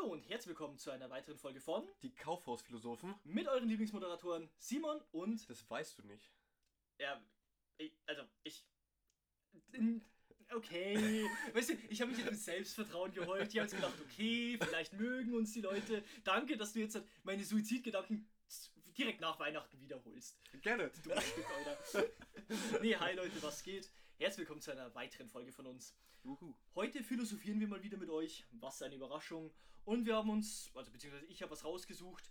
Hallo und herzlich willkommen zu einer weiteren Folge von Die Kaufhausphilosophen. mit euren Lieblingsmoderatoren Simon und Das weißt du nicht. ja, ich, also ich okay, weißt du, ich habe mich jetzt mit Selbstvertrauen geheult. Ich habe gedacht, okay, vielleicht mögen uns die Leute. Danke, dass du jetzt halt meine Suizidgedanken direkt nach Weihnachten wiederholst. Gerne. Du Stück, Alter. Nee, hi Leute, was geht? Herzlich willkommen zu einer weiteren Folge von uns. Juhu. Heute philosophieren wir mal wieder mit euch. Was eine Überraschung. Und wir haben uns, also beziehungsweise ich habe was rausgesucht,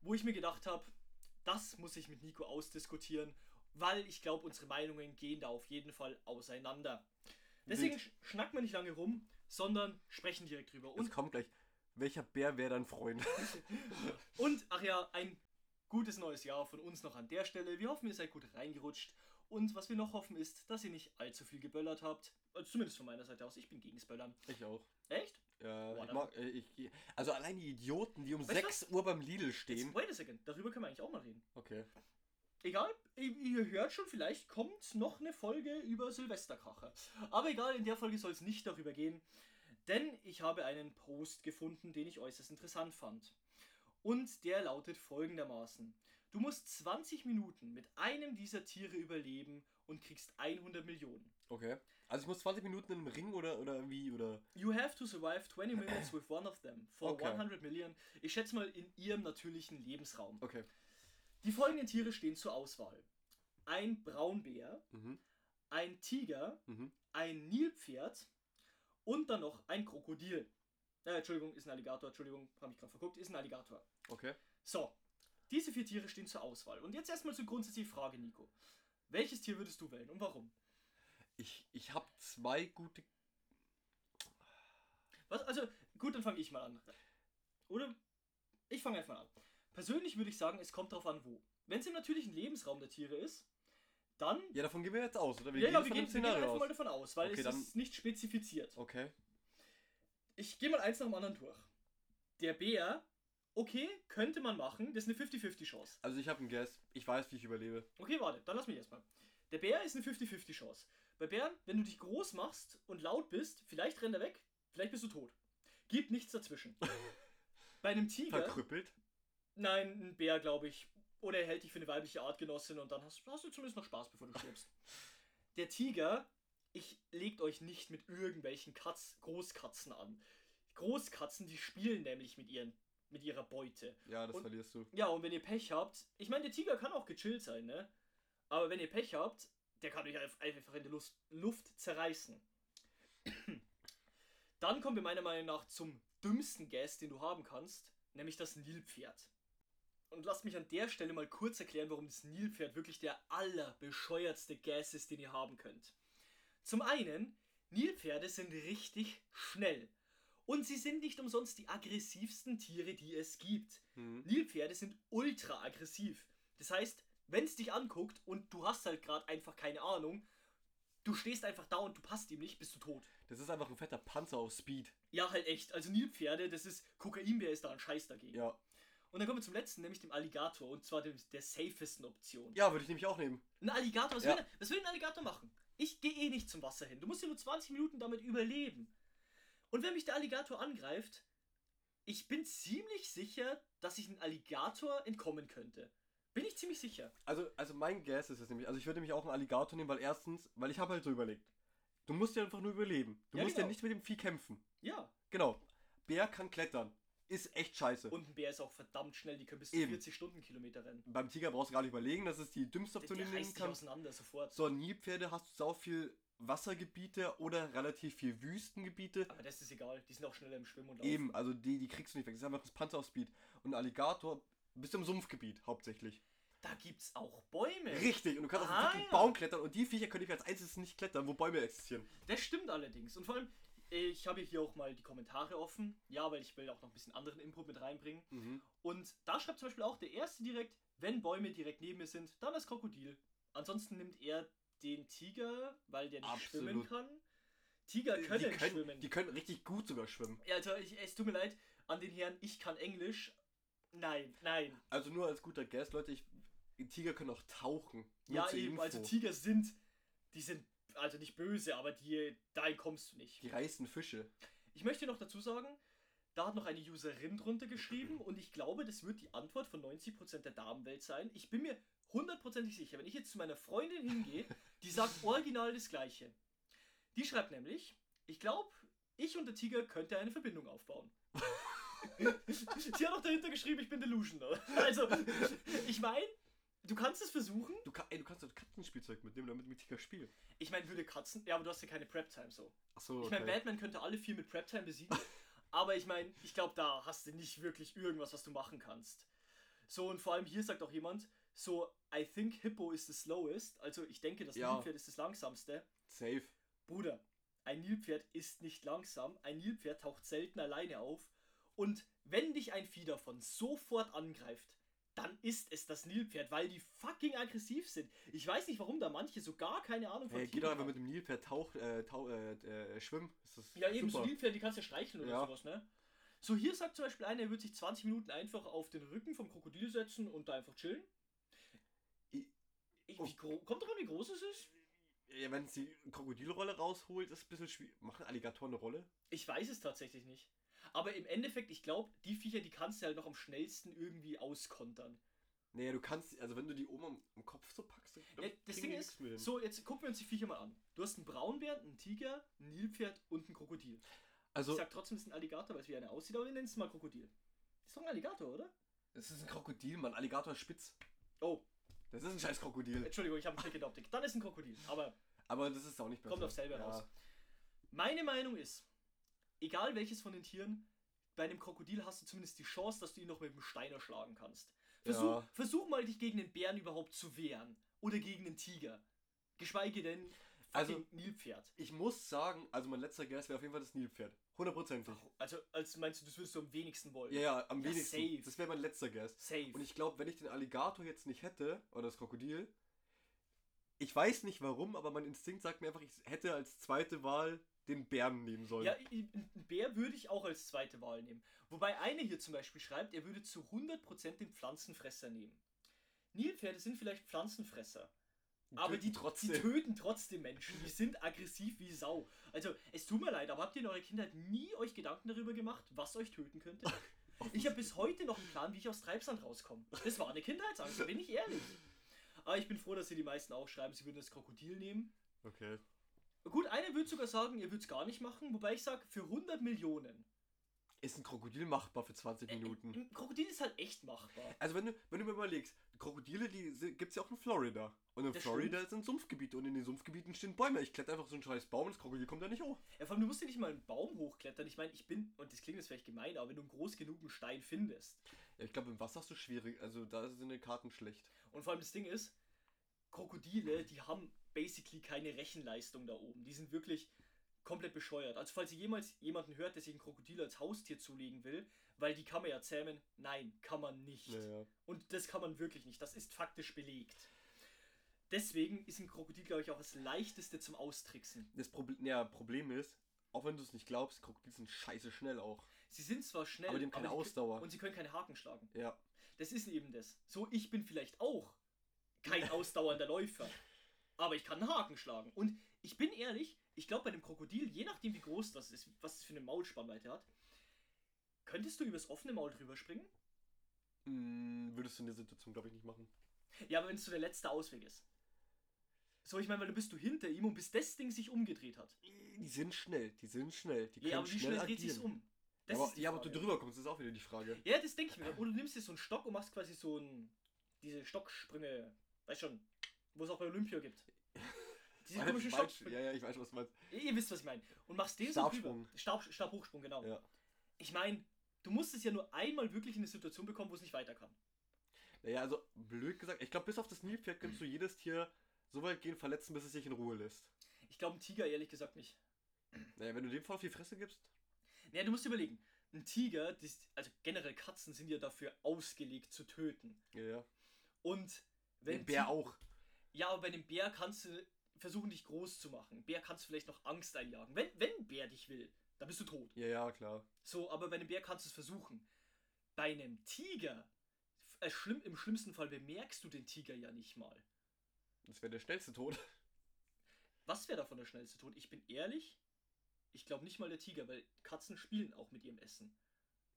wo ich mir gedacht habe, das muss ich mit Nico ausdiskutieren, weil ich glaube, unsere Meinungen gehen da auf jeden Fall auseinander. Deswegen Wild. sch schnacken wir nicht lange rum, sondern sprechen direkt drüber. Und, kommt gleich. Welcher Bär wäre dein Freund? und, ach ja, ein gutes neues Jahr von uns noch an der Stelle. Wir hoffen, ihr seid gut reingerutscht. Und was wir noch hoffen ist, dass ihr nicht allzu viel geböllert habt. Also zumindest von meiner Seite aus. Ich bin gegen das Böllern. Ich auch. Echt? Ja, Boah, ich mag, äh, ich, also allein die Idioten, die um Weißt du 6 Uhr beim Lidl stehen. Wait a second, darüber können wir eigentlich auch mal reden. Okay. Egal, ihr ihr hört schon, vielleicht kommt noch eine Folge über Silvesterkracher. Aber egal, in der Folge soll es nicht darüber gehen, denn ich habe einen Post gefunden, den ich äußerst interessant fand. Und der lautet folgendermaßen. Du musst 20 Minuten mit einem dieser Tiere überleben und kriegst 100 Millionen. Okay. Also ich muss 20 Minuten in einem Ring oder, oder wie? Oder. You have to survive 20 minutes with one of them for Okay. 100 Million. Ich schätze mal in ihrem natürlichen Lebensraum. Okay. Die folgenden Tiere stehen zur Auswahl. Ein Braunbär, Mhm. ein Tiger, Mhm. ein Nilpferd und dann noch ein Krokodil. Äh, Entschuldigung, ist ein Alligator. Entschuldigung, habe mich gerade verguckt. Ist ein Alligator. Okay. So, diese vier Tiere stehen zur Auswahl. Und jetzt erstmal zur grundsätzlichen Frage, Nico. Welches Tier würdest du wählen und warum? Ich, ich habe zwei gute. Was? Also, gut, dann fange ich mal an. Oder? Ich fange einfach an. Persönlich würde ich sagen, es kommt darauf an, wo. Wenn es im natürlichen Lebensraum der Tiere ist, dann Ja, davon gehen wir jetzt aus, oder? Wir ja, ja, wir gehen, wir gehen einfach aus. mal davon aus, weil Okay, es dann- ist nicht spezifiziert. Okay. Ich gehe mal eins nach dem anderen durch. Der Bär, okay, könnte man machen, das ist eine 50-50 Chance. Also ich habe einen Guess. Ich weiß, wie ich überlebe. Okay, warte, dann lass mich erstmal. Der Bär ist eine 50-50 Chance. Bei Bären, wenn du dich groß machst und laut bist, vielleicht rennt er weg, vielleicht bist du tot. Gibt nichts dazwischen. Bei einem Tiger, Verkrüppelt. nein, ein Bär, glaube ich, oder er hält dich für eine weibliche Artgenossin und dann hast, hast du zumindest noch Spaß, bevor du stirbst. Der Tiger, ich legt euch nicht mit irgendwelchen Katz, Großkatzen an. Großkatzen, die spielen nämlich mit, ihren, mit ihrer Beute. Ja, das Und- verlierst du. Ja, und wenn ihr Pech habt, ich meine, der Tiger kann auch gechillt sein, ne? Aber wenn ihr Pech habt, der kann euch einfach in der Lust, Luft zerreißen. Dann kommen wir meiner Meinung nach zum dümmsten Gas, den du haben kannst, nämlich das Nilpferd. Und lasst mich an der Stelle mal kurz erklären, warum das Nilpferd wirklich der allerbescheuertste Gas ist, den ihr haben könnt. Zum einen, Nilpferde sind richtig schnell. Und sie sind nicht umsonst die aggressivsten Tiere, die es gibt. Mhm. Nilpferde sind ultra aggressiv. Das heißt, wenn es dich anguckt und du hast halt gerade einfach keine Ahnung, du stehst einfach da und du passt ihm nicht, bist du tot. Das ist einfach ein fetter Panzer auf Speed. Ja, halt echt. Also Nilpferde, das ist, Kokainbär ist da ein Scheiß dagegen. Ja. Und dann kommen wir zum letzten, nämlich dem Alligator. Und zwar dem, der safesten Option. Ja, würde ich nämlich auch nehmen. Ein Alligator, was, Ja. will, was will ein Alligator machen? Ich gehe eh nicht zum Wasser hin. Du musst ja nur 20 Minuten damit überleben. Und wenn mich der Alligator angreift, ich bin ziemlich sicher, dass ich einem Alligator entkommen könnte. Bin ich ziemlich sicher. Also, also mein Guess ist es nämlich, also ich würde nämlich auch einen Alligator nehmen, weil erstens, weil ich habe halt so überlegt. Du musst ja einfach nur überleben. Du Ja, musst genau. ja nicht mit dem Vieh kämpfen. Ja. Genau. Bär kann klettern. Ist echt scheiße. Und ein Bär ist auch verdammt schnell, die können bis zu Eben. 40 Stundenkilometer rennen. Beim Tiger brauchst du gar nicht überlegen, das ist die dümmste Option, die du nehmen kannst. auseinander sofort. So, Nilpferde hast du sau viel Wassergebiete oder relativ viel Wüstengebiete. Aber das ist egal. Die sind auch schneller im Schwimmen und Laufen. Eben, also die, die kriegst du nicht weg. Das ist einfach das Panzer auf Speed. Und Alligator bist du im Sumpfgebiet hauptsächlich. Da gibt's auch Bäume. Richtig, und du kannst auf Ah, einen fucking ja. Baum klettern und die Viecher können nicht als einziges nicht klettern, wo Bäume existieren. Das stimmt allerdings. Und vor allem, ich habe hier auch mal die Kommentare offen. Ja, weil ich will auch noch ein bisschen anderen Input mit reinbringen. Mhm. Und da schreibt zum Beispiel auch der erste direkt, wenn Bäume direkt neben mir sind, dann das Krokodil. Ansonsten nimmt er den Tiger, weil der nicht Absolut. schwimmen kann. Tiger können, die, können schwimmen. die können richtig gut sogar schwimmen. Ja, Alter, ich, es tut mir leid an den Herrn, ich kann Englisch. Nein, nein. Also nur als guter Guest, Leute, ich, Tiger können auch tauchen. Nur ja, eben, Info. also Tiger sind, die sind, also nicht böse, aber die, dahin kommst du nicht. Die reißen Fische. Ich möchte noch dazu sagen, Da hat noch eine Userin drunter geschrieben und ich glaube, das wird die Antwort von 90% der Damenwelt sein. Ich bin mir hundertprozentig sicher, wenn ich jetzt zu meiner Freundin hingehe, die sagt original das Gleiche. Die schreibt nämlich, ich glaube, ich und der Tiger könnte eine Verbindung aufbauen. Sie hat auch dahinter geschrieben, ich bin delusional. Also, ich meine, du kannst es versuchen. Du, kann, ey, du kannst doch Katzenspielzeug mitnehmen, damit mit Tiger spielen. Ich meine, würde Katzen. Ja, aber du hast ja keine Prep-Time so. Achso, Ich meine, Batman könnte alle vier mit Prep-Time besiegen. aber ich meine, ich glaube, da hast du nicht wirklich irgendwas, was du machen kannst. So, und vor allem hier sagt auch jemand, so, I think Hippo is the slowest. Also, ich denke, das Ja. Nilpferd ist das langsamste. Safe. Bruder, ein Nilpferd ist nicht langsam. Ein Nilpferd taucht selten alleine auf. Und wenn dich ein Vieh davon sofort angreift, dann ist es das Nilpferd, weil die fucking aggressiv sind. Ich weiß nicht, warum da manche so gar keine Ahnung von Hey, geh doch einfach mit dem Nilpferd tauch, äh, tau, äh, äh, schwimmen. Ja, eben so super. Nilpferde, die kannst du ja streicheln oder Ja. sowas, ne? So, hier sagt zum Beispiel einer, er wird sich 20 Minuten einfach auf den Rücken vom Krokodil setzen und da einfach chillen. I- Ich, Oh. kommt drauf an, wie groß es ist? Ja, wenn es die Krokodilrolle rausholt, ist es ein bisschen schwierig. Machen Alligatoren eine Rolle? Ich weiß es tatsächlich nicht. Aber im Endeffekt, ich glaube, die Viecher, die kannst du halt noch am schnellsten irgendwie auskontern. Nee, du kannst, also wenn du die oben am, am Kopf so packst, dann Ja, das Ding ist, so, jetzt gucken wir uns die Viecher mal an. Du hast einen Braunbären, einen Tiger, ein Nilpferd und ein Krokodil. Also, ich sag trotzdem, es ist ein Alligator, weil es wie einer aussieht, aber wir nennen es mal Krokodil. Ist doch ein Alligator, oder? es ist ein Krokodil, Mann. Alligator ist spitz. Oh, Das ist ein scheiß Krokodil. Entschuldigung, ich habe einen Trick in der Optik. Dann ist ein Krokodil, aber Aber das ist auch nicht besser. kommt auf selber raus. Meine Meinung ist, egal welches von den Tieren, bei einem Krokodil hast du zumindest die Chance, dass du ihn noch mit dem Stein erschlagen kannst. Versuch, Ja. versuch mal, dich gegen den Bären überhaupt zu wehren. Oder gegen den Tiger. Geschweige denn Also- Nilpferd. Ich muss sagen, also mein letzter Guess wäre auf jeden Fall das Nilpferd. Hundertprozentig. Also, als meinst du, das würdest du am wenigsten wollen? Ja, ja, am Ja, wenigsten. safe. Das wäre mein letzter Guess. Safe. Und ich glaube, wenn ich den Alligator jetzt nicht hätte, oder das Krokodil, ich weiß nicht warum, aber mein Instinkt sagt mir einfach, ich hätte als zweite Wahl den Bären nehmen sollen. ja, einen Bär würde ich auch als zweite Wahl nehmen. Wobei eine hier zum Beispiel schreibt, er würde zu 100% den Pflanzenfresser nehmen. Nilpferde sind vielleicht Pflanzenfresser. Aber die, trotzdem. die töten trotzdem Menschen. Die sind aggressiv wie Sau. Also, es tut mir leid, aber habt ihr in eurer Kindheit nie euch Gedanken darüber gemacht, was euch töten könnte? Ich habe bis heute noch einen Plan, wie ich aus Treibsand rauskomme. Das war eine Kindheitsangst, bin ich ehrlich. Aber ich bin froh, dass sie die meisten auch schreiben, sie würden das Krokodil nehmen. Okay. Gut, einer würde sogar sagen, ihr würdet es gar nicht machen, wobei ich sage, für 100 Millionen. Ist ein Krokodil machbar für 20 Äh, Minuten? Ein Krokodil ist halt echt machbar. Also wenn du, wenn du mir überlegst, Krokodile, die gibt es ja auch in Florida. Und in Das Florida sind Sumpfgebiete und in den Sumpfgebieten stehen Bäume. Ich kletter einfach so einen scheiß Baum und das Krokodil kommt da nicht hoch. Ja, vor allem, du musst ja nicht mal einen Baum hochklettern. Ich meine, ich bin, und das klingt jetzt vielleicht gemein, aber wenn du einen groß genugen Stein findest, Ja, ich glaube, im Wasser hast du schwierig. Also da sind die Karten schlecht. Und vor allem das Ding ist, Krokodile, die haben basically keine Rechenleistung da oben. Die sind wirklich komplett bescheuert. Also falls ihr jemals jemanden hört, der sich ein Krokodil als Haustier zulegen will, weil die kann man ja zähmen, nein, kann man nicht. Naja. Und das kann man wirklich nicht. Das ist faktisch belegt. Deswegen ist ein Krokodil, glaube ich, auch das leichteste zum Austricksen. Das Problem, ja, Problem ist, auch wenn du es nicht glaubst, Krokodile sind scheiße schnell auch. Sie sind zwar schnell, Aber die haben keine können- Ausdauer. Und sie können keine Haken schlagen. Ja. Das ist eben das. So, ich bin vielleicht auch kein ausdauernder Läufer. Aber ich kann einen Haken schlagen. Und ich bin ehrlich, ich glaube bei dem Krokodil, je nachdem wie groß das ist, was es für eine Maulspannweite hat, könntest du übers offene Maul drüber springen? Hm, würdest du in der Situation, glaube ich, nicht machen. Ja, aber wenn es so der letzte Ausweg ist. So, ich meine, weil du bist du hinter ihm und bis das Ding sich umgedreht hat. Die sind schnell, die sind schnell. Die können Ja, aber wie schnell schnell dreht sich's um? Das aber, ja, aber du drüber kommst, ist auch wieder die Frage. Ja, das denke ich mir. Oder du nimmst dir so einen Stock und machst quasi so ein. Diese Stocksprünge. Weißt schon, wo es auch bei Olympia gibt. Diese Warte, komischen weiß- Stocksprünge. ja, ja, ich weiß, was du meinst. Ihr wisst, was ich meine. Und machst den so drüber. Stab, Stabhochsprung, genau. Ja. Ich meine, du musst es ja nur einmal wirklich in eine Situation bekommen, wo es nicht weiter kann. Naja, also blöd gesagt, ich glaube, bis auf das Nilpferd kannst du jedes Tier so weit gehen, verletzen, bis es sich in Ruhe lässt. Ich glaube, ein Tiger ehrlich gesagt nicht. Naja, wenn du dem voll auf die Fresse gibst. Naja, du musst dir überlegen. Ein Tiger, das, also generell Katzen sind ja dafür ausgelegt zu töten. Ja, ja. Und wenn Den Bär auch. Ja, aber bei einem Bär kannst du versuchen, dich groß zu machen. Bär kannst du vielleicht noch Angst einjagen. Wenn, wenn ein Bär dich will, dann bist du tot. Ja, ja, klar. So, aber bei einem Bär kannst du es versuchen. Bei einem Tiger, äh, schlimm, im schlimmsten Fall bemerkst du den Tiger ja nicht mal. Das wäre der schnellste Tod. Was wäre davon der schnellste Tod? Ich bin ehrlich, ich glaube nicht mal der Tiger, weil Katzen spielen auch mit ihrem Essen.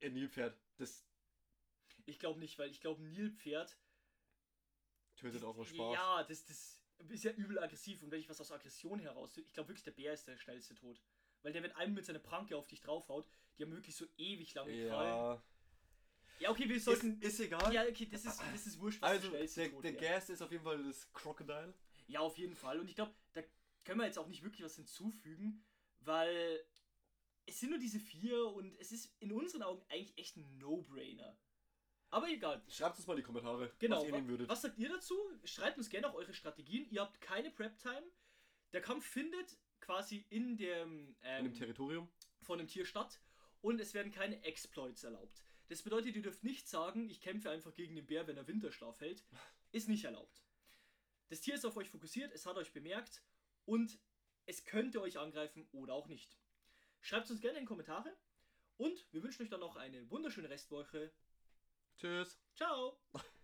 Ein Nilpferd. Das Ich glaube nicht, weil ich glaube, ein Nilpferd. tötet auch nur Spaß. Ja, das, das ist ja übel aggressiv und wenn ich was aus Aggression heraus. Ich glaube wirklich, der Bär ist der schnellste Tod. Weil der, wenn einem mit seiner Pranke auf dich draufhaut, die haben wirklich so ewig lange Krallen. Ja. Ja, okay, wir Ist, sollten. ist egal. Ja, okay, das ist, das ist wurscht, was also, der schnellste der, Tod der. Gas ist auf jeden Fall das Crocodile. Ja, auf jeden Fall. Und ich glaube, da können wir jetzt auch nicht wirklich was hinzufügen, weil es sind nur diese vier und es ist in unseren Augen eigentlich echt ein No-Brainer. Aber egal. Schreibt uns mal in die Kommentare, Genau. was ihr nehmen würdet. Was sagt ihr dazu? Schreibt uns gerne auch eure Strategien. Ihr habt keine Prep-Time. Der Kampf findet quasi in dem, In ähm, dem Territorium. von dem Tier statt und es werden keine Exploits erlaubt. Das bedeutet, ihr dürft nicht sagen, ich kämpfe einfach gegen den Bär, wenn er Winterschlaf hält. Ist nicht erlaubt. Das Tier ist auf euch fokussiert, es hat euch bemerkt und es könnte euch angreifen oder auch nicht. Schreibt uns gerne in die Kommentare und wir wünschen euch dann noch eine wunderschöne Restwoche. Tschüss. Ciao!